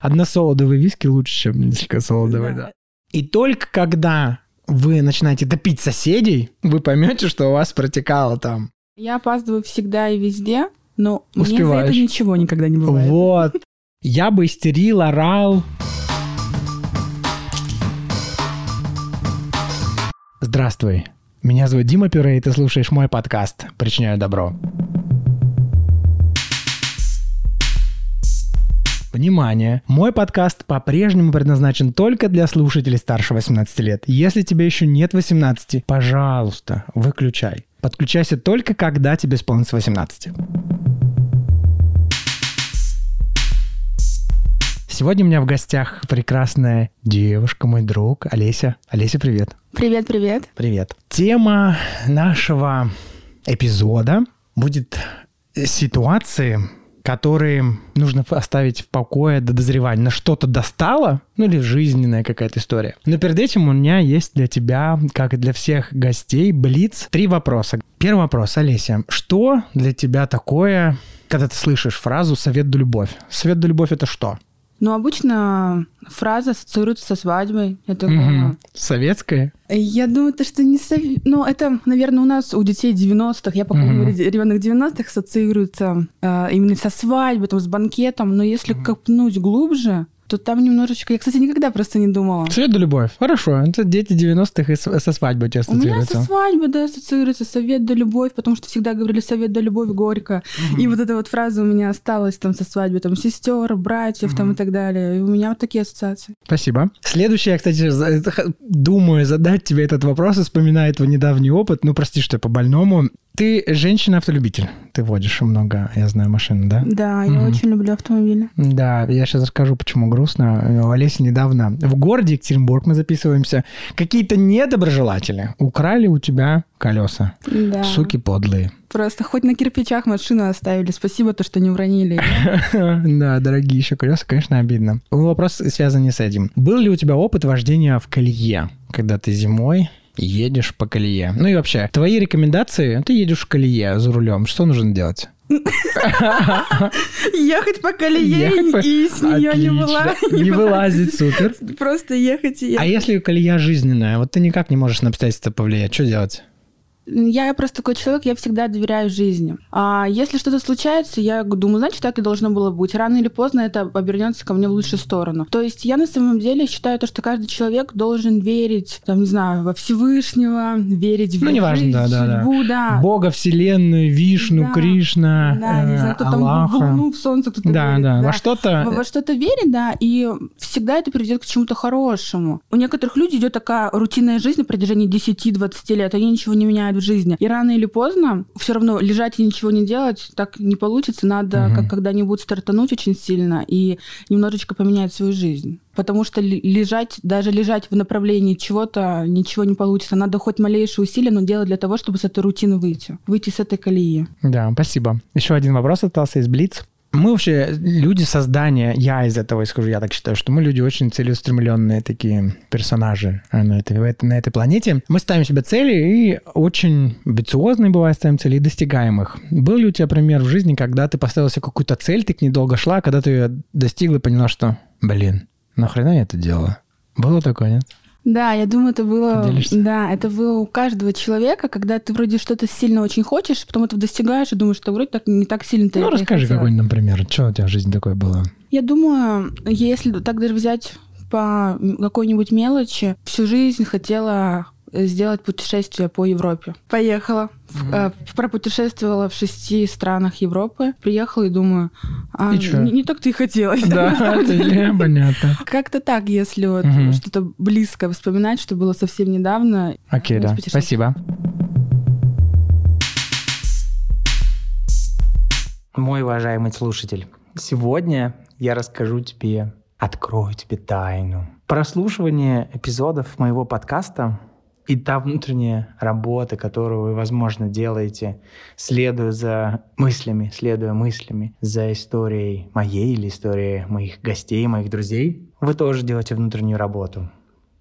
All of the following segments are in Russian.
Односолодовый виски лучше, чем несколько солодовый, да. И только когда вы начинаете топить соседей, вы поймете, что у вас протекало там. Я опаздываю всегда и везде, но Успеваешь. мне за это ничего никогда не бывает. Вот. Я бы истерил, орал. Здравствуй. Меня зовут Дима Пюре, и ты слушаешь мой подкаст «Причиняю добро». Внимание! Мой подкаст по-прежнему предназначен только для слушателей старше 18 лет. Если тебе еще нет 18, пожалуйста, выключай. Подключайся только когда тебе исполнится 18. Сегодня у меня в гостях прекрасная девушка, мой друг Олеся. Олеся, привет. Привет, привет. Привет. Тема нашего эпизода будет ситуации, которые нужно оставить в покое до дозревания. На что-то достало, ну или жизненная какая-то история. Но перед этим у меня есть для тебя, как и для всех гостей, Блиц, три вопроса. Первый вопрос, Олеся. Что для тебя такое, когда ты слышишь фразу «совет да любовь»? Совет да любовь — это что? Ну, обычно фраза ассоциируется со свадьбой. Это Мгм. Советская? Я думаю, то, что не сов... Ну, это, наверное, у нас, у детей 90-х, я, по Мгм. моему ребенок 90-х ассоциируется э, именно со свадьбой, там, с банкетом. Но если копнуть глубже, то там немножечко... Я, кстати, никогда просто не думала. Совет любовь. Хорошо. Это дети 90-х и со свадьбой у тебя У меня со свадьбой, да, ассоциируется совет да любовь, потому что всегда говорили совет да любовь горько. И вот эта вот фраза у меня осталась там со свадьбы, там, сестер, братьев там и так далее. И у меня вот такие ассоциации. Спасибо. Следующее, я, кстати, думаю задать тебе этот вопрос, вспоминая твой недавний опыт. Ну, прости, что я по-больному. Ты женщина-автолюбитель. Ты водишь много, я знаю, машин, да? Да, я Мгм. очень люблю автомобили. Да, я сейчас расскажу, почему грустно. У Олеси недавно в городе Екатеринбург мы записываемся. Какие-то недоброжелатели украли у тебя колеса. Да. Суки подлые. Просто хоть на кирпичах машину оставили. Спасибо, то, что не уронили. Да, дорогие еще колеса, конечно, обидно. Вопрос связан не с этим. Был ли у тебя опыт вождения в колее, когда ты зимой едешь по колее? Ну и вообще, твои рекомендации, ты едешь в колее за рулем, что нужно делать? Ехать по колее и с нее не вылазить. Не вылазить, супер. Просто ехать и А ехать. если колея жизненная, вот ты никак не можешь на обстоятельства повлиять, что делать? Я просто такой человек, я всегда доверяю жизни. А если что-то случается, я думаю, значит, так и должно было быть. Рано или поздно это обернется ко мне в лучшую сторону. То есть я на самом деле считаю то, что каждый человек должен верить, там, не знаю, во Всевышнего, верить в Ну, неважно, да, да, судьбу, да. Бога, Вселенную, Вишну, Да. Кришна, Да, не э, знаю, кто там в Аллаха. Луну, в Солнце, кто-то Да, верит, да, да. во что-то... Во во что-то верит, да, и всегда это приведет к чему-то хорошему. У некоторых людей идет такая рутинная жизнь на протяжении 10-20 лет, они ничего не меняют в жизни. И рано или поздно все равно лежать и ничего не делать так не получится. Надо Мгм. как когда-нибудь стартануть очень сильно и немножечко поменять свою жизнь. Потому что лежать, даже лежать в направлении чего-то, ничего не получится. Надо хоть малейшие усилия, но делать для того, чтобы с этой рутины выйти. Выйти с этой колеи. Да, спасибо. Еще один вопрос остался из Блиц. Мы вообще люди создания, я из этого скажу, я так считаю, что мы люди очень целеустремленные такие персонажи э, на этой, на этой планете. Мы ставим себе цели и очень амбициозные бывает ставим цели и достигаем их. Был ли у тебя пример в жизни, когда ты поставила себе какую-то цель, ты к ней долго шла, а когда ты ее достигла поняла, что, блин, нахрена я это делала? Было такое, нет? Да, я думаю, это было... Да, это было у каждого человека, когда ты вроде что-то сильно очень хочешь, потом это достигаешь и думаешь, что вроде так не так сильно ты ну, расскажи какой-нибудь, например, что у тебя в жизни такое было? Я думаю, если так даже взять по какой-нибудь мелочи, всю жизнь хотела сделать путешествие по Европе. Поехала, в- э, пропутешествовала в шести странах Европы, приехала и думаю, а, И не, не так-то и хотелось. Да, это понятно. Как-то так, если вот что-то близко вспоминать, что было совсем недавно. Окей, да. Спасибо. Мой уважаемый слушатель, сегодня я расскажу тебе, открою тебе тайну. Прослушивание эпизодов моего подкаста и та внутренняя работа, которую вы, возможно, делаете, следуя за мыслями, следуя мыслями за историей моей или историей моих гостей, моих друзей, вы тоже делаете внутреннюю работу.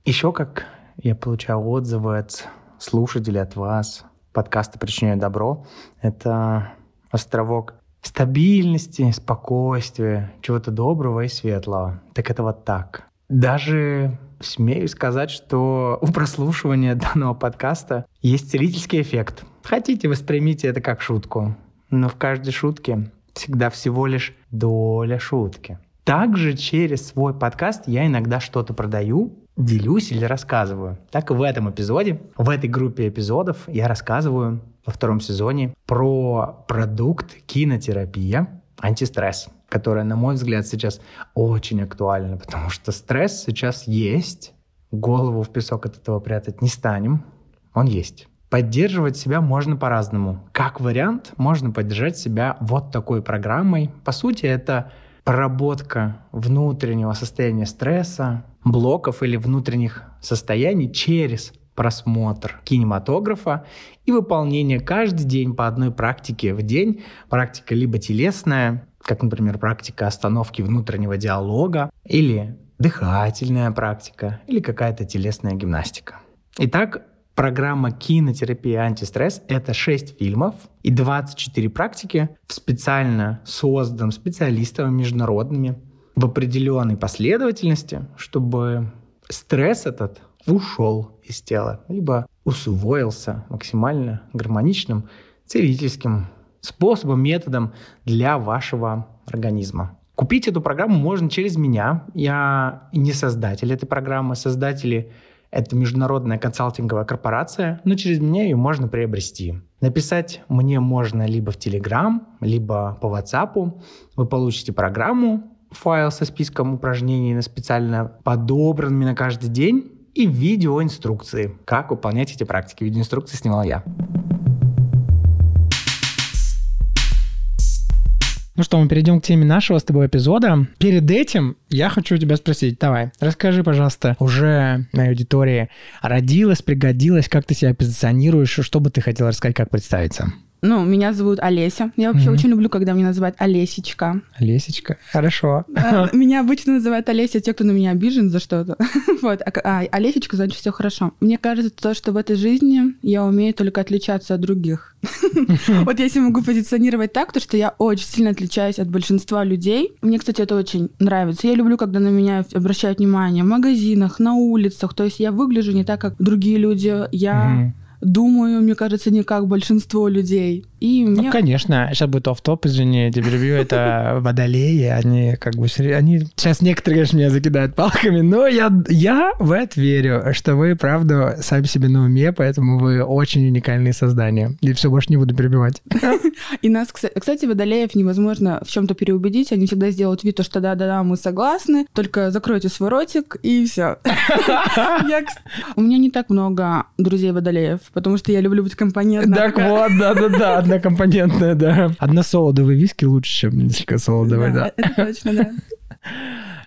Еще как я получал отзывы от слушателей, от вас, подкаста «Причиняю добро». Это островок стабильности, спокойствия, чего-то доброго и светлого. Так это вот так. Даже смею сказать, что у прослушивания данного подкаста есть целительский эффект. Хотите, воспримите это как шутку. Но в каждой шутке всегда всего лишь доля шутки. Также через свой подкаст я иногда что-то продаю, делюсь или рассказываю. Так и в этом эпизоде, в этой группе эпизодов я рассказываю во втором сезоне про продукт кинотерапия антистресс, которая, на мой взгляд, сейчас очень актуальна, потому что стресс сейчас есть, голову в песок от этого прятать не станем, он есть. Поддерживать себя можно по-разному. Как вариант, можно поддержать себя вот такой программой. По сути, это проработка внутреннего состояния стресса, блоков или внутренних состояний через просмотр кинематографа и выполнение каждый день по одной практике в день. Практика либо телесная, как, например, практика остановки внутреннего диалога, или дыхательная практика, или какая-то телесная гимнастика. Итак, Программа кинотерапия антистресс — это 6 фильмов и 24 практики в специально созданном специалистами международными в определенной последовательности, чтобы стресс этот ушел из тела, либо усвоился максимально гармоничным целительским способом, методом для вашего организма. Купить эту программу можно через меня. Я не создатель этой программы. Создатели это международная консалтинговая корпорация, но через меня ее можно приобрести. Написать мне можно либо в Telegram, либо по WhatsApp. Вы получите программу, файл со списком упражнений специально подобранными на каждый день и видеоинструкции, как выполнять эти практики. Видеоинструкции снимал я. Ну что, мы перейдем к теме нашего с тобой эпизода. Перед этим я хочу тебя спросить, давай, расскажи, пожалуйста, уже моей аудитории, родилась, пригодилась, как ты себя позиционируешь, что бы ты хотела рассказать, как представиться? Ну, меня зовут Олеся. Я вообще mm-hmm. очень люблю, когда меня называют Олесечка. Олесечка, хорошо. Э, меня обычно называют Олеся те, кто на меня обижен за что-то. вот. А, а Олесечка, значит, все хорошо. Мне кажется, то, что в этой жизни я умею только отличаться от других. вот себя могу позиционировать так, то, что я очень сильно отличаюсь от большинства людей. Мне, кстати, это очень нравится. Я люблю, когда на меня обращают внимание в магазинах, на улицах. То есть я выгляжу не так, как другие люди. Я думаю, мне кажется, не как большинство людей. И ну, мне... конечно, сейчас будет оф-топ, извини, я это водолеи, они как бы... Они сейчас некоторые, конечно, меня закидают палками, но я, я в это верю, что вы, правда, сами себе на уме, поэтому вы очень уникальные создания. И все, больше не буду перебивать. И нас, кстати, водолеев невозможно в чем-то переубедить, они всегда сделают вид, что да-да-да, мы согласны, только закройте свой ротик, и все. У меня не так много друзей водолеев, потому что я люблю быть компонентной. Так вот, да-да-да, однокомпонентная, да. Односолодовый виски лучше, чем несколько солодовый, да. Это точно, да.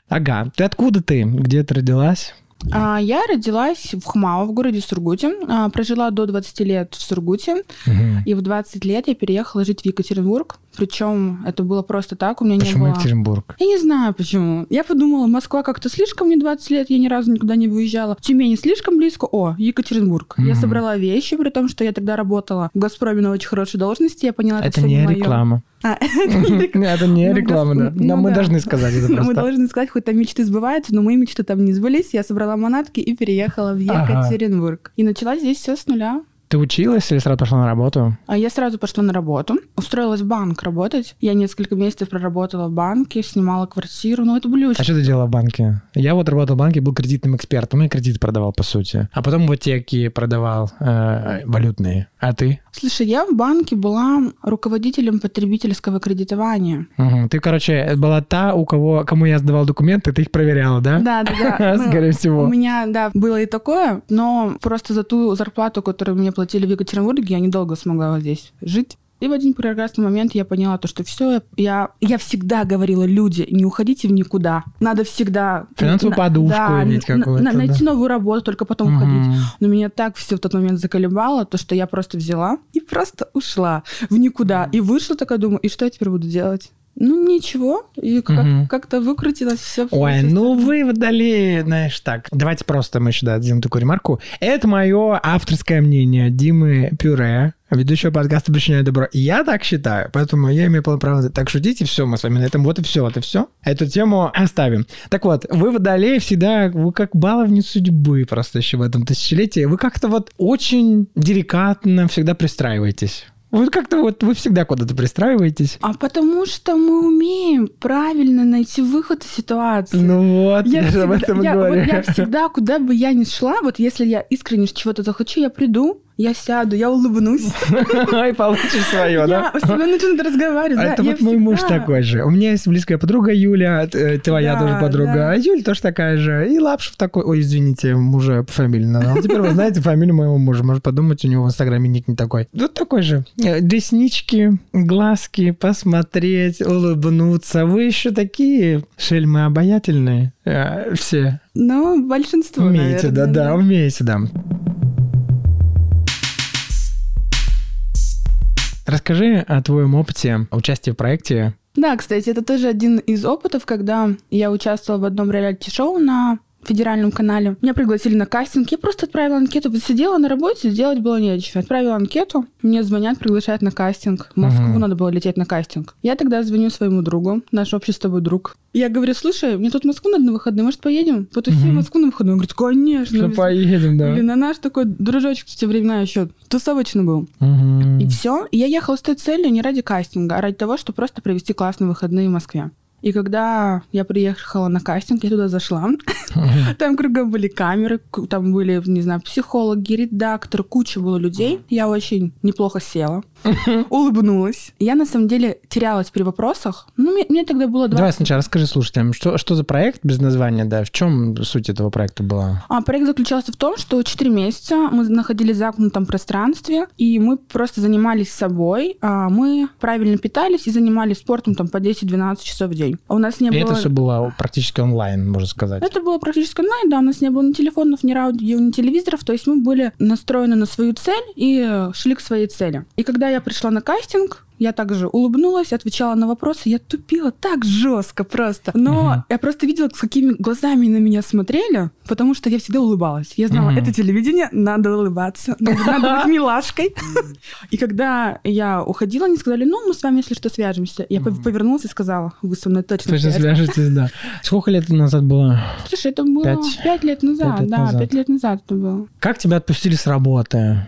Ага. Ты откуда ты? Где ты родилась? А, я родилась в Хмао, в городе Сургуте. А, прожила до 20 лет в Сургуте. Угу. И в 20 лет я переехала жить в Екатеринбург. Причем это было просто так, у меня почему не было... Екатеринбург? Я не знаю почему. Я подумала, Москва как-то слишком, мне 20 лет, я ни разу никуда не выезжала. Тюмень слишком близко, о, Екатеринбург. Mm-hmm. Я собрала вещи, при том, что я тогда работала в «Газпроме» на очень хорошей должности, я поняла, это, это не реклама. А, это не реклама, да. Но мы должны сказать это просто. Мы должны сказать, хоть там мечты сбываются, но мои мечты там не сбылись. Я собрала манатки и переехала в Екатеринбург. И начала здесь все с нуля. Ты училась или сразу пошла на работу? А я сразу пошла на работу. Устроилась в банк работать. Я несколько месяцев проработала в банке, снимала квартиру. Ну, это очень... А что ты делала в банке? Я вот работал в банке, был кредитным экспертом и кредит продавал, по сути. А потом в аптеке продавал э, валютные. А ты? Слушай, я в банке была руководителем потребительского кредитования. Угу. Ты, короче, была та, у кого, кому я сдавал документы, ты их проверяла, да? Да, да, да. Скорее всего. У меня, да, было и такое, но просто за ту зарплату, которую мне платили в Екатеринбурге, я недолго смогла здесь жить. И в один прекрасный момент я поняла то, что все, я, я всегда говорила, люди, не уходите в никуда. Надо всегда... Финансовую на, подушку да, иметь какую-то. На, найти да. новую работу, только потом угу. уходить. Но меня так все в тот момент заколебало, то, что я просто взяла и просто ушла в никуда. И вышла такая, думаю, и что я теперь буду делать? Ну, ничего. И как- угу. как-то выкрутилось все. Ой, ну вы водолеи, знаешь, так. Давайте просто мы еще дадим такую ремарку. Это мое авторское мнение Димы Пюре. Ведущего подкаста «Причиняю добро». Я так считаю, поэтому я имею полное право так шутить, и все, мы с вами на этом вот и все, вот и все. Эту тему оставим. Так вот, вы водолеи всегда, вы как баловни судьбы просто еще в этом тысячелетии. Вы как-то вот очень деликатно всегда пристраиваетесь. Вот как-то вот вы всегда куда-то пристраиваетесь. А потому что мы умеем правильно найти выход из ситуации. Ну вот, я, я же об этом я, говорю. Вот я всегда, куда бы я ни шла, вот если я искренне чего-то захочу, я приду, я сяду, я улыбнусь. И получишь свое, да? Я с тобой начну разговаривать. Это вот мой муж такой же. У меня есть близкая подруга Юля, э, твоя тоже подруга. А Юля тоже такая же. И Лапшев такой, ой, извините, мужа по фамилии назвал. Теперь вы знаете фамилию моего мужа. Может подумать, у него в Инстаграме ник не такой. Вот такой же. Э, реснички, глазки, посмотреть, улыбнуться. Вы еще такие шельмы обаятельные э, все. Ну, большинство, Умеете, да, да, умеете, да. Расскажи о твоем опыте участия в проекте. Да, кстати, это тоже один из опытов, когда я участвовала в одном реалити-шоу на федеральном канале. Меня пригласили на кастинг. Я просто отправила анкету. Вот сидела на работе, сделать было нечего. Отправила анкету. Мне звонят, приглашают на кастинг. В Москву uh-huh. надо было лететь на кастинг. Я тогда звоню своему другу, наш общий с тобой друг. Я говорю, слушай, мне тут в Москву надо на выходные, может, поедем? Потусим uh-huh. в Москву на выходные. Он говорит, конечно. Что поедем, да. Блин, а наш такой дружочек в те времена еще тусовочный был. Uh-huh. И все. И я ехала с той целью не ради кастинга, а ради того, чтобы просто провести классные выходные в Москве. И когда я приехала на кастинг, я туда зашла. Там кругом были камеры, там были, не знаю, психологи, редактор, куча было людей. Я очень неплохо села, улыбнулась. Я на самом деле терялась при вопросах. Ну, мне, мне тогда было 20... Давай сначала расскажи слушателям, что, что за проект без названия, да? В чем суть этого проекта была? А, проект заключался в том, что 4 месяца мы находились в замкнутом пространстве, и мы просто занимались собой. А мы правильно питались и занимались спортом там по 10-12 часов в день. А у нас не и было... это все было практически онлайн, можно сказать. Это было практически онлайн, да. У нас не было ни телефонов, ни радио, ни телевизоров. То есть мы были настроены на свою цель и шли к своей цели. И когда я пришла на кастинг, я также улыбнулась, отвечала на вопросы. Я тупила так жестко просто. Но угу. я просто видела, с какими глазами на меня смотрели, потому что я всегда улыбалась. Я знала, угу. это телевидение, надо улыбаться, надо быть милашкой. И когда я уходила, они сказали, ну, мы с вами, если что, свяжемся. Я повернулась и сказала, вы со мной точно Точно свяжетесь, да. Сколько лет назад было? Слушай, это было пять лет назад. Да, пять лет назад это было. Как тебя отпустили с работы?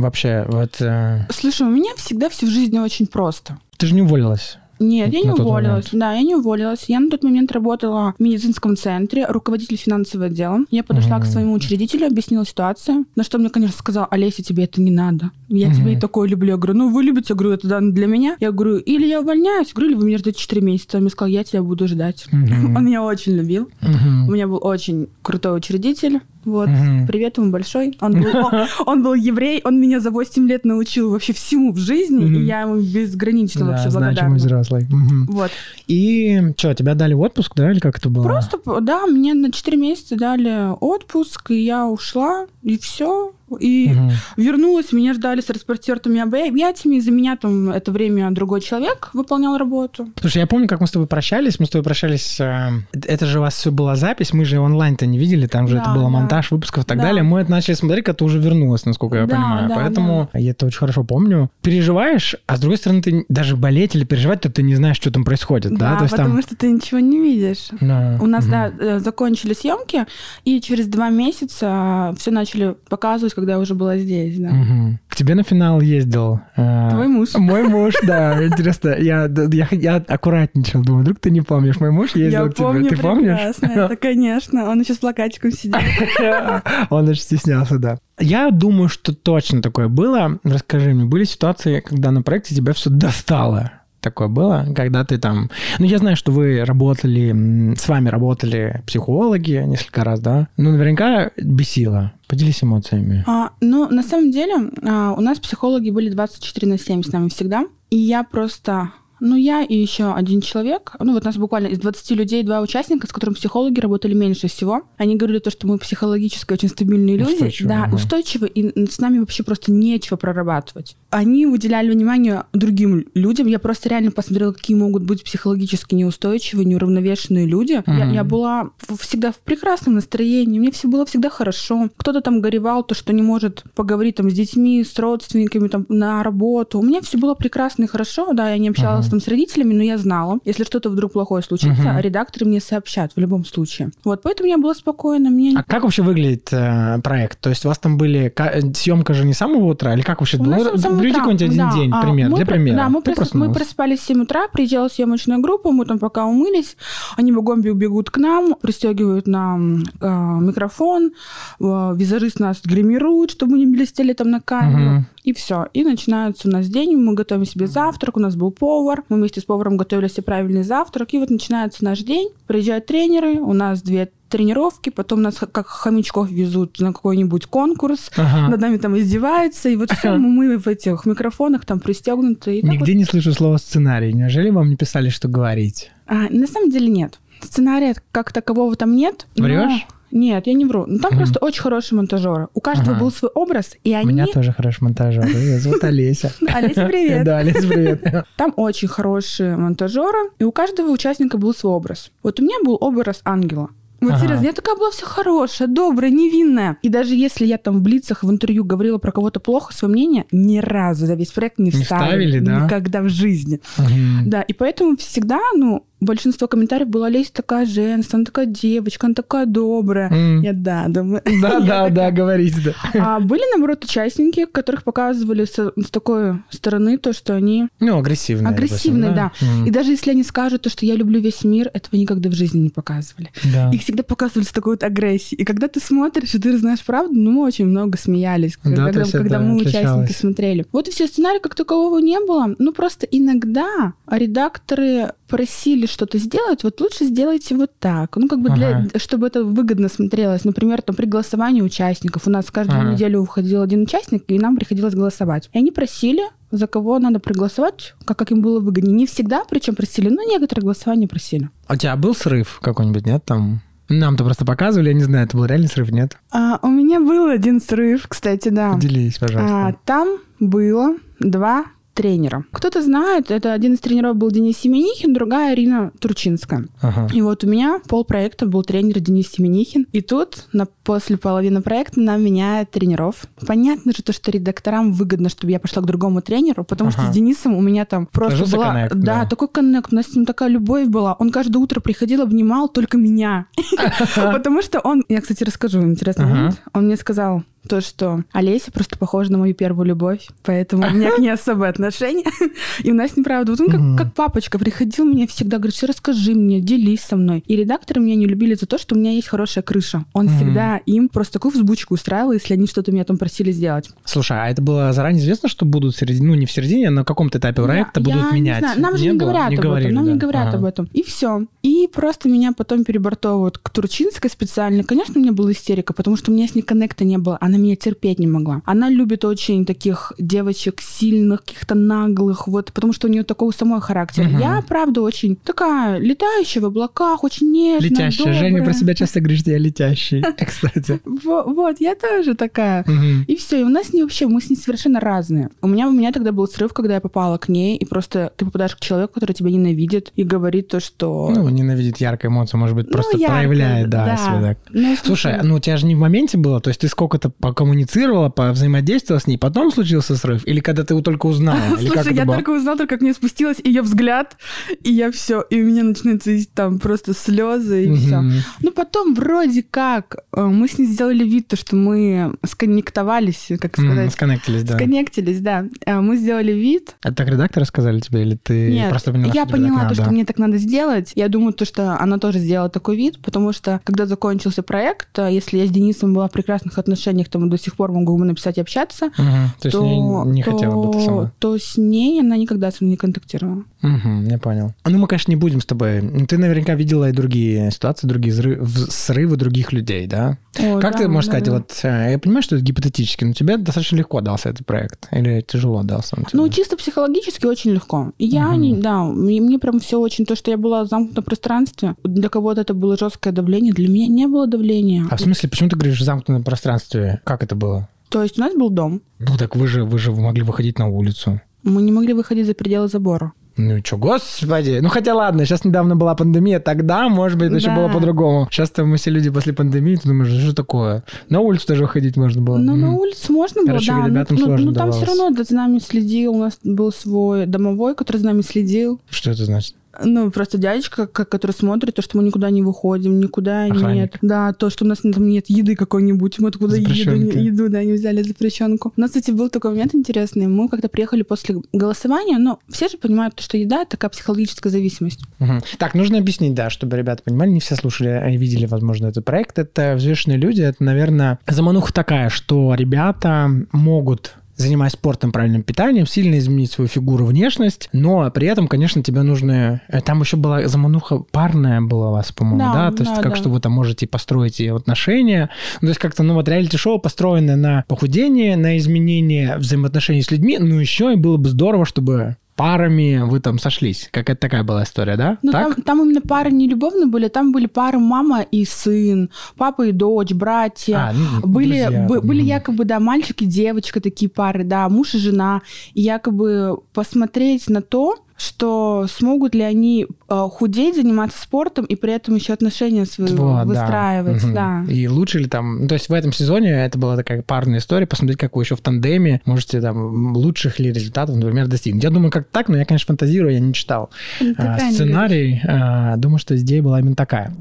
Вообще, вот... Э... Слушай, у меня всегда все в жизни очень просто. Ты же не уволилась? Нет, я не уволилась. Да, я не уволилась. Я на тот момент работала в медицинском центре, руководитель финансового отдела. Я подошла mm-hmm. к своему учредителю, объяснила ситуацию, на что мне, конечно, сказал, Олеся, тебе это не надо. Я mm-hmm. тебя и такое люблю. Я говорю, ну вы любите, я говорю, это да, для меня. Я говорю, или я увольняюсь, говорю, или вы меня ждете 4 месяца. Он мне сказал, я тебя буду ждать. Mm-hmm. Он меня очень любил. Mm-hmm. У меня был очень крутой учредитель. Вот, угу. привет ему большой. Он был, он, он был еврей, он меня за 8 лет научил вообще всему в жизни, угу. и я ему безгранично да, вообще благодарна. взрослый. Угу. Вот. И что, тебя дали отпуск, да, или как это было? Просто, да, мне на 4 месяца дали отпуск, и я ушла, и все. И угу. вернулась, меня ждали с распортертыми объятиями, и за меня там это время другой человек выполнял работу. Слушай, я помню, как мы с тобой прощались, мы с тобой прощались, э, это же у вас все была запись, мы же онлайн-то не видели, там же да, это было да. монтаж выпусков и так да. далее, мы это начали смотреть, когда ты уже вернулась, насколько я да, понимаю, да, поэтому да. я это очень хорошо помню. Переживаешь, а с другой стороны, ты даже болеть или переживать, то ты не знаешь, что там происходит, да? Да, то есть, потому там... что ты ничего не видишь. Да. У нас, угу. да, э, закончили съемки, и через два месяца все начали показывать, когда я уже была здесь, да. Угу. К тебе на финал ездил. Э, Твой муж. Мой муж, да. Интересно, я, я, я аккуратничал, думаю, вдруг ты не помнишь. Мой муж ездил я к тебе. Помню ты помнишь? Это, конечно. Он еще с плакатиком сидел. Он очень стеснялся, да. Я думаю, что точно такое было. Расскажи мне, были ситуации, когда на проекте тебя все достало? Такое было, когда ты там... Ну, я знаю, что вы работали, с вами работали психологи несколько раз, да? Ну, наверняка бесило. Поделись эмоциями. А, ну, на самом деле, а, у нас психологи были 24 на 7 с нами всегда. И я просто Ну, я и еще один человек. Ну, вот нас буквально из 20 людей два участника, с которыми психологи работали меньше всего. Они говорили то, что мы психологически очень стабильные люди. Устойчивые, да, ага. устойчивы, и с нами вообще просто нечего прорабатывать. Они уделяли внимание другим людям. Я просто реально посмотрела, какие могут быть психологически неустойчивые, неуравновешенные люди. Я, Мгм. я была всегда в прекрасном настроении, мне все было всегда хорошо. Кто-то там горевал, то, что не может поговорить там с детьми, с родственниками, там на работу. У меня все было прекрасно и хорошо, да, я не общалась Там с родителями, но я знала, если что-то вдруг плохое случится, Мгм. редакторы мне сообщат в любом случае. Вот, поэтому я была спокойна, мне А как вообще выглядит э, проект? То есть у вас там были... Съемка же не с самого утра? Или как вообще? Нас Ну, утра, какой-нибудь один да, день, а, пример, мы для про- примера. Да, мы, прос- мы просыпались в 7 утра, приезжала съемочная группа, мы там пока умылись, они бегом бегут к нам, пристегивают нам э, микрофон, э, визажист нас гримирует, чтобы мы не блестели там на камеру. Мгм. И все. И начинается у нас день, мы готовим себе завтрак, у нас был повар, мы вместе с поваром готовили себе правильный завтрак, и вот начинается наш день, приезжают тренеры, у нас две тренировки, потом нас как хомячков везут на какой-нибудь конкурс, Ага. над нами там издеваются, и вот все, мы в этих микрофонах там пристегнуты. Нигде не слышу слова сценарий. Неужели вам не писали, что говорить? вот. А, на самом деле нет. Сценария как такового там нет. но- Врешь? Нет, я не вру. Ну, там Мгм. просто очень хорошие монтажеры. У каждого Ага. был свой образ, и У они... меня тоже хороший монтажер. Ее зовут Олеся. Олеся, привет. Да, Олеся, привет. Там очень хорошие монтажеры, и у каждого участника был свой образ. Вот у меня был образ ангела. Вот Ага. серьезно, я такая была вся хорошая, добрая, невинная. И даже если я там в блицах в интервью говорила про кого-то плохо, свое мнение ни разу за весь проект не Не вставили. вставили, да? Никогда в жизни. Мгм. Да, и поэтому всегда, ну, большинство комментариев было Олеся такая женственная, она такая девочка, она такая добрая. М. Я да, думаю. Да, да, да, говорите, да. А были, наоборот, участники, которых показывали с, с такой стороны то, что они Ну, агрессивные. Агрессивные, допустим, И даже если они скажут то, что я люблю весь мир, этого никогда в жизни не показывали. Да. Их всегда показывали с такой вот агрессией. И когда ты смотришь, и ты знаешь правду, ну, мы очень много смеялись, Да, когда, есть мы отличалось. участники смотрели. Вот и все, сценария как такового не было. Ну, просто иногда редакторы просили что-то сделать, вот лучше сделайте вот так. Ну, как бы для, Ага. чтобы это выгодно смотрелось. Например, там при голосовании участников. У нас каждую Ага. неделю уходил один участник, и нам приходилось голосовать. И они просили, за кого надо проголосовать, как, как им было выгоднее. Не всегда, причем просили, но некоторые голосования просили. А у тебя был срыв какой-нибудь, нет, там? Нам-то просто показывали, я не знаю, это был реальный срыв, нет? А, у меня был один срыв, кстати, да. Поделись, А, пожалуйста. там было два тренера. Кто-то знает, это один из тренеров был Денис Семенихин, другая Ирина Турчинская. Ага. И вот у меня полпроекта был тренер Денис Семенихин. И тут, на, после половины проекта, нам меняют тренеров. Понятно же, то, что редакторам выгодно, чтобы я пошла к другому тренеру, потому Ага. что с Денисом у меня там просто Сложился была... коннект, да, да. такой коннект. У нас с ним такая любовь была. Он каждое утро приходил, обнимал только меня. Потому что он... Я, кстати, расскажу интересный момент. Он мне сказал то, что Олеся просто похожа на мою первую любовь, поэтому у меня к ней особые отношения. И у нас неправда. Вот он как, как папочка приходил мне всегда, говорит, все расскажи мне, делись со мной. И редакторы меня не любили за то, что у меня есть хорошая крыша. Он всегда им просто такую взбучку устраивал, если они что-то меня там просили сделать. Слушай, а это было заранее известно, что будут в середине, ну не в середине, а на каком-то этапе проекта Я- будут я не менять? знаю. Нам же не, было? говорят об говорили, этом. Нам да? не говорят Ага. об этом. И все. И просто меня потом перебортовывают к Турчинской специально. Конечно, у меня была истерика, потому что у меня с ней коннекта не было. Она меня терпеть не могла. Она любит очень таких девочек сильных, каких-то наглых, вот, потому что у нее такой самой характер. Мгм. Я, правда, очень такая летающая в облаках, очень нежная, Летящая. Женя добрая. про себя часто говорит, что я летящий, кстати. Во- Вот, я тоже такая. И все, и у нас не вообще, мы с ней совершенно разные. У меня, у меня тогда был срыв, когда я попала к ней, и просто ты попадаешь к человеку, который тебя ненавидит, и говорит то, что... Ну, ненавидит яркая эмоция, может быть, Ну, просто проявляет, да, себя так. Ну, слушай, ну у тебя же не в моменте было, то есть ты сколько-то покоммуницировала, взаимодействовала с ней, потом случился срыв, или когда ты его только узнала? Слушай, я только узнала, только как мне спустилась ее взгляд, и я все, и у меня начинаются там просто слезы и все. Ну, потом вроде как э, мы с ней сделали вид, то, что мы сконнектовались, как сказать, Сконнектились, да. сконнектились, да. Э, Мы сделали вид, Это так редакторы сказали тебе, или ты просто поняла, я поняла то, надо? что мне так надо сделать. Я думаю, то, что она тоже сделала такой вид, потому что, когда закончился проект, а если я с Денисом была в прекрасных отношениях, то мы до сих пор могу ему написать и общаться, Мгм. То есть то, не, не хотела бы ты то- сама. то с ней она никогда со мной не контактировала. Мгм, я понял. Ну, мы, конечно, не будем с тобой. Ты наверняка видела и другие ситуации, другие взры- в- срывы других людей, да? О, Как да, ты можешь да, сказать, да. вот э, я понимаю, что это гипотетически, но тебе достаточно легко дался этот проект? Или тяжело дался он? Ну, чисто психологически очень легко. Я Мгм. не, да, мне, мне прям все очень, то, что я была в замкнутом пространстве, для кого-то это было жесткое давление, для меня не было давления. А в смысле, почему ты говоришь в замкнутом пространстве? Как это было? То есть у нас был дом, Ну так вы же, вы же могли выходить на улицу. мы не могли выходить за пределы забора. Ну что, господи. Ну хотя ладно, сейчас недавно была пандемия, тогда, может быть, это еще Да. было по-другому. Сейчас-то мы все люди после пандемии, ты думаешь, что такое? На улицу даже выходить можно было. Ну, на улице можно было, Короче, да. ребятам но, сложно но там все давалось. равно за нами следил. У нас был свой домовой, который за нами следил. Что это значит? Ну, просто дядечка, который смотрит, то, что мы никуда не выходим, никуда Охранник. нет. Да, то, что у нас там нет еды какой-нибудь, мы откуда еду, еду, да, не взяли запрещенку. У нас, кстати, был такой момент интересный. Мы как-то приехали после голосования, но все же понимают, то, что еда — это такая психологическая зависимость. Мгм. Так, нужно объяснить, да, чтобы ребята понимали, не все слушали и видели, возможно, этот проект. Это «Взвешенные люди», это, наверное, замануха такая, что ребята могут занимаясь спортом, правильным питанием, сильно изменить свою фигуру, внешность, но при этом, конечно, тебе нужно... э, Там еще была замануха парная была у вас, по-моему, да? Да, То есть да, как да. что вы там можете построить и отношения. Ну, то есть как-то, ну, вот реалити-шоу построено на похудение, на изменение взаимоотношений с людьми, ну, еще и было бы здорово, чтобы парами вы там сошлись. Какая-то такая была история, да? Ну, так? там, там именно пары не любовные были, там были пары мама и сын, папа и дочь, братья. А, ну, были, друзья. бы- были якобы, да, мальчик и девочка, такие пары, да, муж и жена. И якобы посмотреть на то, что смогут ли они э, худеть, заниматься спортом и при этом еще отношения свои Вот, да. выстраивать, Мгм. да. И лучше ли там... Ну, то есть в этом сезоне это была такая парная история, посмотреть, как вы еще в тандеме можете там лучших ли результатов, например, достигнуть. Я думаю, как так, но я, конечно, фантазирую, я не читал Ну, а, сценарий. А, думаю, что идея была именно такая.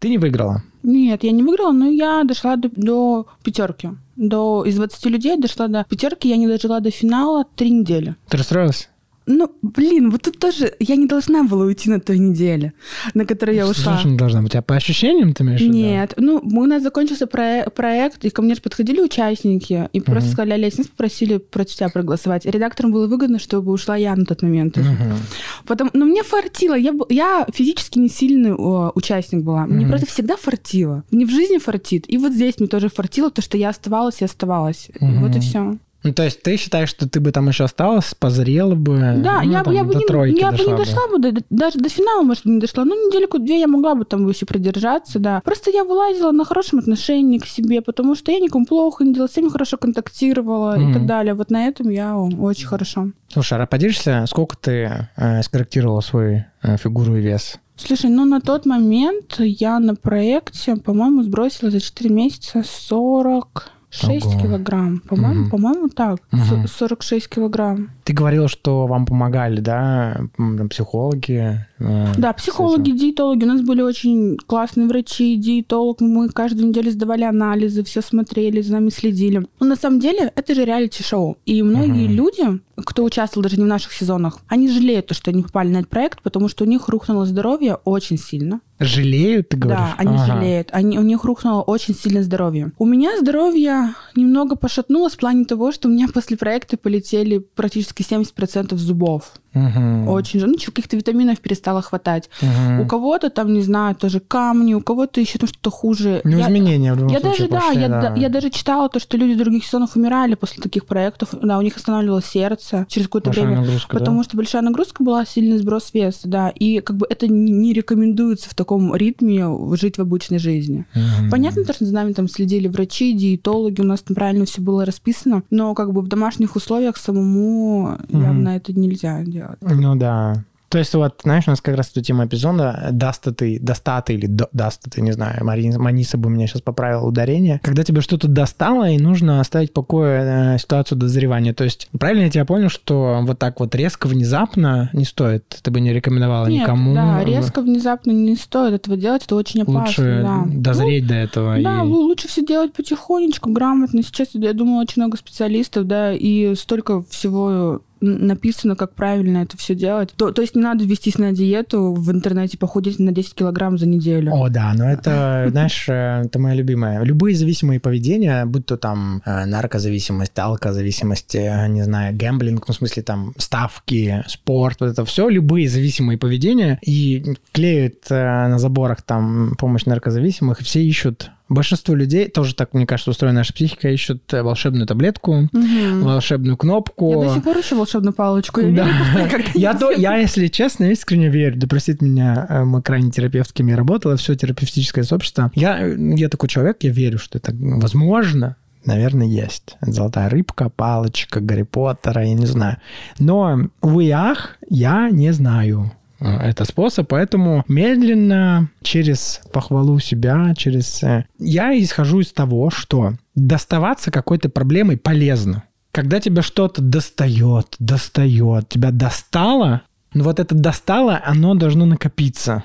Ты не выиграла. Нет, я не выиграла, но я дошла до, до пятерки. До, из 20 людей дошла до пятерки, я не дожила до финала три недели. Ты расстроилась? Ну, блин, вот тут тоже я не должна была уйти на той неделе, на которой я ушла. Что не должна быть? А по ощущениям ты имеешь? Нет, ну, у нас закончился про- проект, и ко мне же подходили участники, и просто Мгм. сказали, Олесь, нас попросили против тебя проголосовать. Редакторам было выгодно, чтобы ушла я на тот момент. Мгм. Потом, ну, мне фартило. Я, я физически не сильный о, участник была. Мне Мгм. просто всегда фартило. Мне в жизни фартит. И вот здесь мне тоже фартило, то, что я оставалась и оставалась. И Мгм. Вот и все. Ну, то есть ты считаешь, что ты бы там еще осталась, позрела бы? Да, ну, я, там, я бы не, тройки я бы не дошла бы, до- даже до финала, может, не дошла. Ну, недельку-две я могла бы там еще продержаться, да. Просто я вылазила на хорошем отношении к себе, потому что я никому плохо не делала, всеми хорошо контактировала и Мгм. так далее. Вот на этом я очень хорошо. Слушай, а поделишься, сколько ты э, скорректировала свою э, фигуру и вес? Слушай, ну на тот момент я на проекте, по-моему, сбросила за 4 месяца 46 Ого. килограмм. По-моему, Мгм. по-моему, так. С- 46 килограмм. Ты говорила, что вам помогали, да, психологи? э, Да, психологи, диетологи. У нас были очень классные врачи, диетолог. Мы каждую неделю сдавали анализы, все смотрели, за нами следили. Но на самом деле это же реалити-шоу. И многие Мгм. люди, кто участвовал даже не в наших сезонах, они жалеют, то, что они попали на этот проект, потому что у них рухнуло здоровье очень сильно. Жалеют, ты говоришь? Да, они Ага. жалеют. Они, у них рухнуло очень сильно здоровье. У меня здоровье немного пошатнулось в плане того, что у меня после проекта полетели практически 70% зубов. Мгм. Очень же. Ну, чё, каких-то витаминов перестало хватать. Мгм. У кого-то там, не знаю, тоже камни, у кого-то еще там что-то хуже. Ну, Я- изменения в любом я случае даже, да, пошли, я, да. да- я даже читала то, что люди других сезонов умирали после таких проектов. Да, у них останавливалось сердце через какое-то Большая время. нагрузка, да? Потому что большая нагрузка была, сильный сброс веса, да. И как бы это не рекомендуется в таком ритме жить в обычной жизни. Мгм. Понятно, то, что за нами там следили врачи, диетологи, у нас там правильно все было расписано, но как бы в домашних условиях самому Мгм. явно это нельзя делать. Ну да. То есть вот, знаешь, у нас как раз эта тема эпизода достаты, достаты или до- достаты, не знаю, Мари- Маниса бы меня сейчас поправила ударение. Когда тебе что-то достало, и нужно оставить в покое э, ситуацию дозревания. То есть правильно я тебя понял, что вот так вот резко, внезапно не стоит? Ты бы не рекомендовала Нет, никому? да, резко, внезапно не стоит этого делать, это очень опасно. Лучше да. дозреть до этого. Ну, да, и- лу- лучше все делать потихонечку, грамотно. Сейчас, я думаю, очень много специалистов, да, и столько всего написано, как правильно это все делать. То, то есть не надо вестись на диету, в интернете похудеть на 10 килограмм за неделю. О, да, но это, знаешь, э, это моя любимая. Любые зависимые поведения, будь то там э, наркозависимость, алкозависимость, э, не знаю, гэмблинг, ну, в смысле там ставки, спорт, вот это все, любые зависимые поведения, и клеют на заборах там помощь наркозависимых, и все ищут Большинство людей, тоже так, мне кажется, устроена наша психика, ищут э, волшебную таблетку, угу. волшебную кнопку. Я до сих пор ищу волшебную палочку. Я, да. верю, я, то, я, если честно, искренне верю. Да простите меня, э, мы крайне терапевт, кем я работала, все терапевтическое сообщество. Я, я такой человек, я верю, что это возможно, наверное, есть. Золотая рыбка, палочка Гарри Поттера, я не знаю. Но, увы ах, я не знаю. Э, это способ, поэтому медленно, через похвалу себя, через... Э, я исхожу из того, что доставаться какой-то проблемой полезно. Когда тебя что-то достает, достает, тебя достало, ну вот это достало, оно должно накопиться.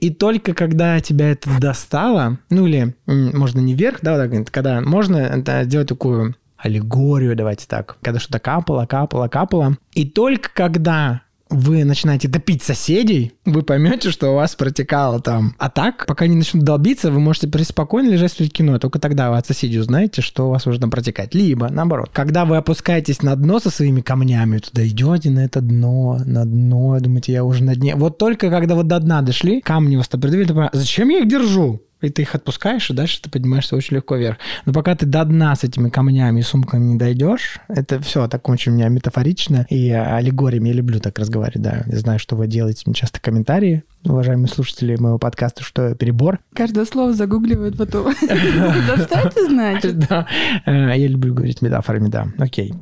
И только когда тебя это достало, ну или можно не вверх, да, когда можно сделать такую аллегорию, давайте так, когда что-то капало, капало, капало, и только когда вы начинаете топить соседей, вы поймете, что у вас протекало там. А так, пока не начнут долбиться, вы можете преспокойно лежать смотреть кино. Только тогда вы от соседей узнаете, что у вас уже там протекает. Либо, наоборот, когда вы опускаетесь на дно со своими камнями, туда идете на это дно, на дно, думаете, я уже на дне. Вот только когда вы до дна дошли, камни вас придавили, зачем я их держу? И ты их отпускаешь, и дальше ты поднимаешься очень легко вверх. Но пока ты до дна с этими камнями и сумками не дойдешь, это все так очень у меня метафорично и аллегориями. Я люблю так разговаривать, да. Я знаю, что вы делаете мне часто комментарии, уважаемые слушатели моего подкаста, что перебор. Каждое слово загугливают потом. Что это значит? Да. Э, я люблю говорить метафорами, да. Окей.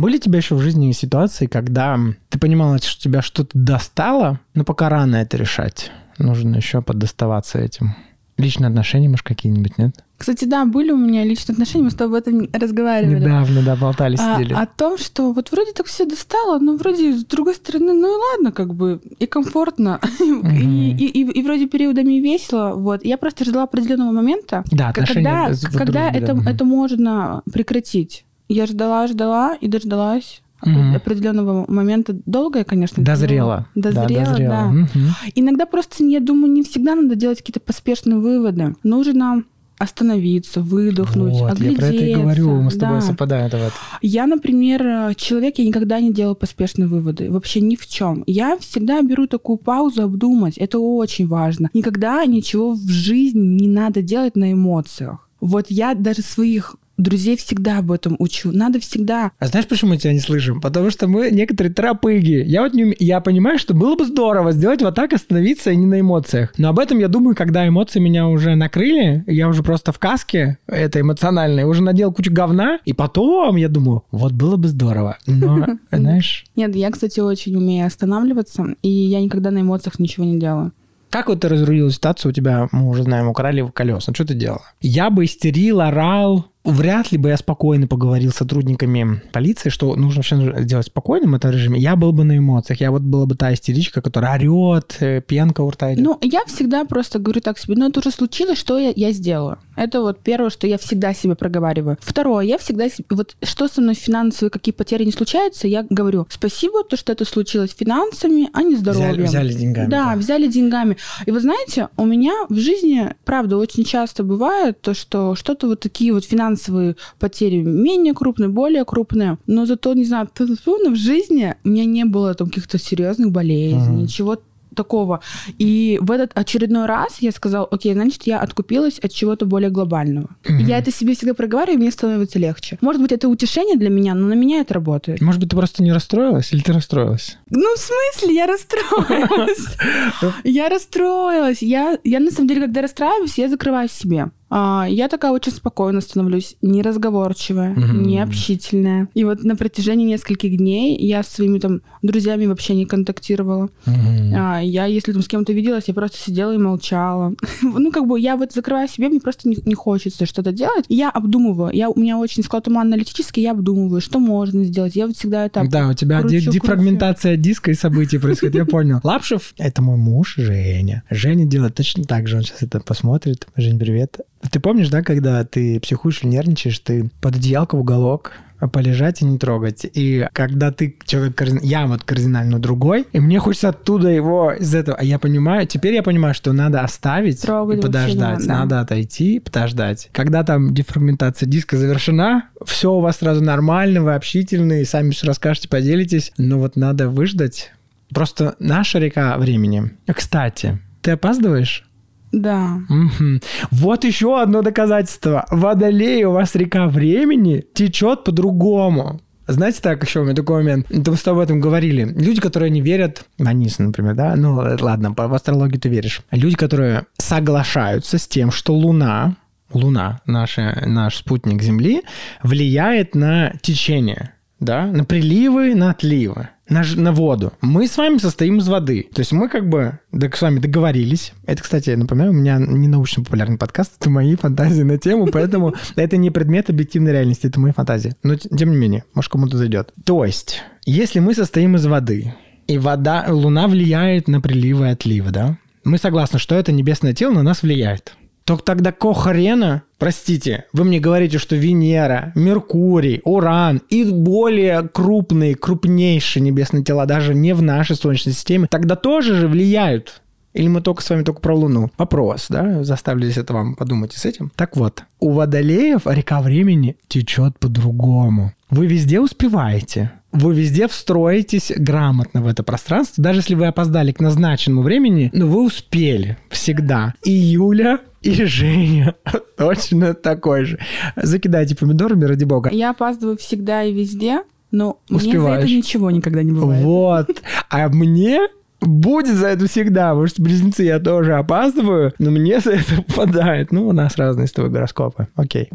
Были у тебя еще в жизни ситуации, когда ты понимала, что тебя что-то достало, но пока рано это решать? Нужно еще подоставаться этим. Личные отношения, может, какие-нибудь, нет? Кстати, да, были у меня личные отношения, мы с тобой об этом разговаривали. Недавно, да, болтали, сидели. А, о том, что вот вроде так все достало, но вроде с другой стороны, ну и ладно, как бы, и комфортно, и, и, и, и вроде периодами весело, вот. Я просто ждала определенного момента, да, когда, когда это, это можно прекратить. Я ждала, ждала и дождалась угу. определенного момента. Долгое, конечно. Дозрела. Дозрела, да. Дозрела. да. Угу. Иногда просто, я думаю, не всегда надо делать какие-то поспешные выводы. Нужно остановиться, выдохнуть, вот, оглядеться. Я про это и говорю, мы с тобой да. совпадаем. Это Я, например, человек, я никогда не делаю поспешные выводы, вообще ни в чем. Я всегда беру такую паузу обдумать, это очень важно. Никогда ничего в жизни не надо делать на эмоциях. Вот я даже своих друзей всегда об этом учу. Надо всегда... А знаешь, почему мы тебя не слышим? Потому что мы некоторые тропыги. Я вот не... Я понимаю, что было бы здорово сделать вот так, остановиться и не на эмоциях. Но об этом я думаю, когда эмоции меня уже накрыли, я уже просто в каске это эмоциональной, уже надел кучу говна, и потом я думаю, вот было бы здорово. Но, знаешь... Нет, я, кстати, очень умею останавливаться, и я никогда на эмоциях ничего не делаю. Как вот ты разрулила ситуацию, у тебя, мы уже знаем, украли колеса. Что ты делала? Я бы истерил, орал, вряд ли бы я спокойно поговорил с сотрудниками полиции, что нужно вообще делать спокойным в этом режиме. Я был бы на эмоциях. Я вот была бы та истеричка, которая орет, э, пенка у рта идет. Ну, я всегда просто говорю так себе, ну, это уже случилось, что я, я сделаю? Это вот первое, что я всегда себе проговариваю. Второе, я всегда себе, вот что со мной финансовые, какие потери не случаются, я говорю, спасибо, то, что это случилось финансами, а не здоровьем. Взяли, взяли деньгами. Да, да, взяли деньгами. И вы знаете, у меня в жизни, правда, очень часто бывает то, что что-то вот такие вот финансовые финансовые потери менее крупные, более крупные. Но зато, не знаю, в жизни у меня не было там каких-то серьезных болезней, uh-huh. ничего такого. И в этот очередной раз я сказал, окей, значит, я откупилась от чего-то более глобального. Mm-hmm. Я это себе всегда проговариваю, и мне становится легче. Может быть, это утешение для меня, но на меня это работает. Может быть, ты просто не расстроилась или ты расстроилась? Ну, в смысле, я расстроилась. Я расстроилась. Я, я на самом деле, когда расстраиваюсь, я закрываю себе. А, я такая очень спокойно становлюсь, неразговорчивая, mm-hmm. необщительная. И вот на протяжении нескольких дней я с своими там друзьями вообще не контактировала. Mm-hmm. Я, если там с кем-то виделась, я просто сидела и молчала. ну, как бы я вот закрываю себе, мне просто не, не хочется что-то делать. Я обдумываю. Я, у меня очень склад ума аналитический, я обдумываю, что можно сделать. Я вот всегда это Да, у тебя кручу, дефрагментация кручу. диска и событий происходит, я понял. Лапшев — это мой муж Женя. Женя делает точно так же, он сейчас это посмотрит. Жень, привет. Ты помнишь, да, когда ты психуешь или нервничаешь, ты под одеялко в уголок, полежать и не трогать. И когда ты человек, кардин... я вот кардинально другой, и мне хочется оттуда его из этого. А я понимаю, теперь я понимаю, что надо оставить Трогать и подождать. Да. Надо отойти, подождать. Когда там дефрагментация диска завершена, все у вас сразу нормально, вы общительные, сами все расскажете, поделитесь. Но вот надо выждать. Просто наша река времени. Кстати, ты опаздываешь? Да. Угу. Вот еще одно доказательство. Водолей у вас река времени течет по-другому. Знаете, так еще у меня такой момент. Мы с тобой об этом говорили. Люди, которые не верят, Анис, например, да, ну ладно, в астрологию ты веришь. Люди, которые соглашаются с тем, что Луна, Луна, наша, наш спутник Земли, влияет на течение, да, на приливы, на отливы на, на воду. Мы с вами состоим из воды. То есть мы как бы да, с вами договорились. Это, кстати, напоминаю, у меня не научно-популярный подкаст, это мои фантазии на тему, поэтому это не предмет объективной реальности, это мои фантазии. Но тем не менее, может кому-то зайдет. То есть, если мы состоим из воды, и вода, Луна влияет на приливы и отливы, да? Мы согласны, что это небесное тело на нас влияет. Только тогда кохрена, простите, вы мне говорите, что Венера, Меркурий, Уран и более крупные, крупнейшие небесные тела, даже не в нашей Солнечной системе, тогда тоже же влияют или мы только с вами только про Луну? Вопрос, да? Заставлю это вам подумать с этим. Так вот, у водолеев река времени течет по-другому. Вы везде успеваете. Вы везде встроитесь грамотно в это пространство. Даже если вы опоздали к назначенному времени, но вы успели всегда. И Юля и Женя точно такой же. Закидайте помидорами, ради бога. Я опаздываю всегда и везде, но Успеваешь. мне за это ничего никогда не бывает. Вот. А мне будет за это всегда, потому что близнецы я тоже опаздываю, но мне за это попадает. Ну, у нас разные с тобой гороскопы. Окей.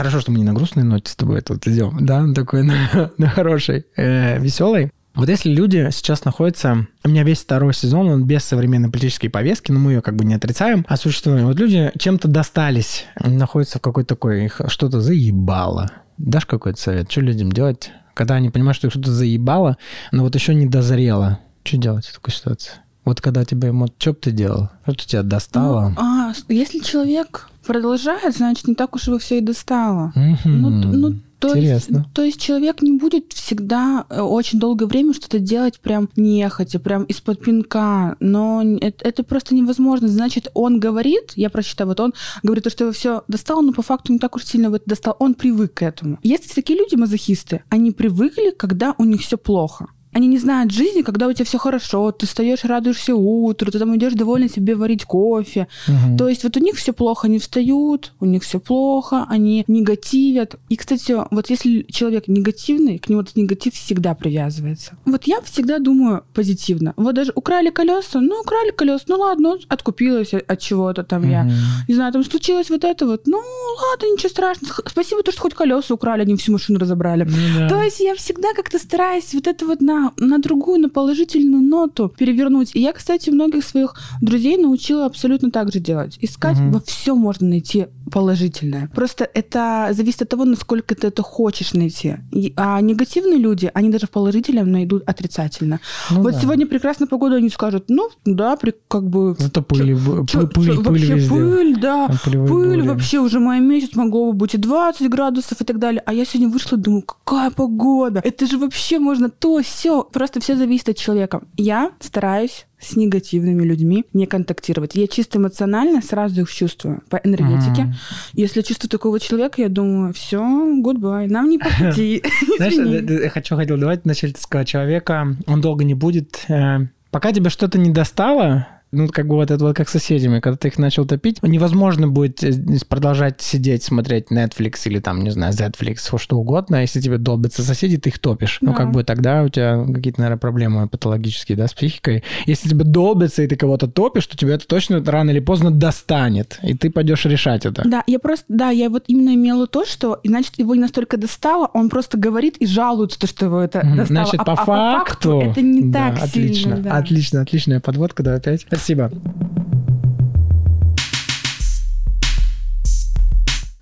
Хорошо, что мы не на грустной ноте с тобой это вот идем, да, такой на, на хорошей, э, веселой. Вот если люди сейчас находятся... У меня весь второй сезон, он без современной политической повестки, но мы ее как бы не отрицаем, а существует. Вот люди чем-то достались, находятся в какой-то такой... Их что-то заебало. Дашь какой-то совет? Что людям делать, когда они понимают, что их что-то заебало, но вот еще не дозрело? Что делать в такой ситуации? Вот когда тебе, вот, что бы ты делал? Что тебя достало? Ну, а, если человек продолжает, значит, не так уж его все и достало. Mm-hmm. Ну, ну, то Интересно. Есть, то есть человек не будет всегда э, очень долгое время что-то делать прям нехотя, прям из-под пинка, но это, это просто невозможно. Значит, он говорит, я прочитаю, вот он говорит, что его все достало, но по факту не так уж сильно вот достал, он привык к этому. Есть такие люди, мазохисты, они привыкли, когда у них все плохо. Они не знают жизни, когда у тебя все хорошо, ты встаешь, радуешься утру, ты там идешь довольно себе варить кофе. Угу. То есть вот у них все плохо, они встают, у них все плохо, они негативят. И, кстати, вот если человек негативный, к нему этот негатив всегда привязывается. Вот я всегда думаю позитивно. Вот даже украли колеса, ну украли колеса, ну ладно, откупилась от чего-то там угу. я. Не знаю, там случилось вот это вот, ну ладно, ничего страшного. Спасибо, то, что хоть колеса украли, они всю машину разобрали. Ну, да. То есть я всегда как-то стараюсь вот это вот на на, другую, на положительную ноту перевернуть. И я, кстати, многих своих друзей научила абсолютно так же делать. Искать угу. во всем можно найти положительное. Просто это зависит от того, насколько ты это хочешь найти. И, а негативные люди, они даже в положительном найдут отрицательно. Ну, вот да. сегодня прекрасная погода, они скажут, ну да, при, как бы... Зато пыль, чё, пыль, чё, пыль, вообще везде. пыль, да, пыль бури. вообще уже май месяц, могло бы быть и 20 градусов и так далее. А я сегодня вышла, думаю, какая погода? Это же вообще можно то, все, просто все зависит от человека. Я стараюсь с негативными людьми не контактировать. Я чисто эмоционально сразу их чувствую по энергетике. Mm. Если чувствую такого человека, я думаю, все, goodbye, нам не по пути. Знаешь, я хочу хотел давать начать человека, он долго не будет. Э, пока тебе что-то не достало, ну, как бы вот это вот как с соседями, когда ты их начал топить, невозможно будет э, продолжать сидеть, смотреть Netflix или там, не знаю, Netflix, что угодно, а если тебе долбятся соседи, ты их топишь. Да. Ну, как бы тогда у тебя какие-то, наверное, проблемы патологические, да, с психикой. Если тебе долбятся, и ты кого-то топишь, то тебя это точно рано или поздно достанет, и ты пойдешь решать это. Да, я просто, да, я вот именно имела то, что, значит, его не настолько достало, он просто говорит и жалуется, то, что его это достало. Значит, а, по, а, факту, по факту это не да, так отлично, сильно. Да. Отлично, отличная подводка, да, опять. Спасибо.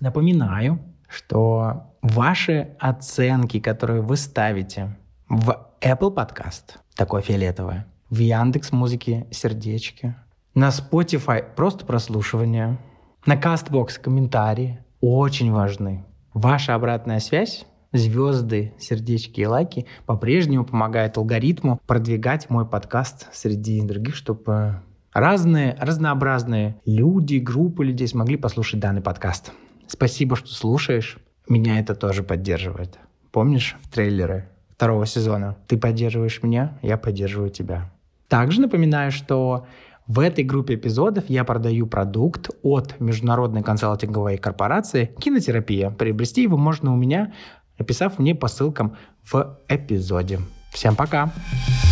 Напоминаю, что ваши оценки, которые вы ставите в Apple Podcast, такое фиолетовое, в Яндекс Музыке сердечки, на Spotify просто прослушивание, на Castbox комментарии. Очень важны. Ваша обратная связь звезды, сердечки и лайки по-прежнему помогают алгоритму продвигать мой подкаст среди других, чтобы разные, разнообразные люди, группы людей смогли послушать данный подкаст. Спасибо, что слушаешь. Меня это тоже поддерживает. Помнишь в трейлере второго сезона? Ты поддерживаешь меня, я поддерживаю тебя. Также напоминаю, что в этой группе эпизодов я продаю продукт от международной консалтинговой корпорации «Кинотерапия». Приобрести его можно у меня, написав мне по ссылкам в эпизоде. Всем пока! Пока!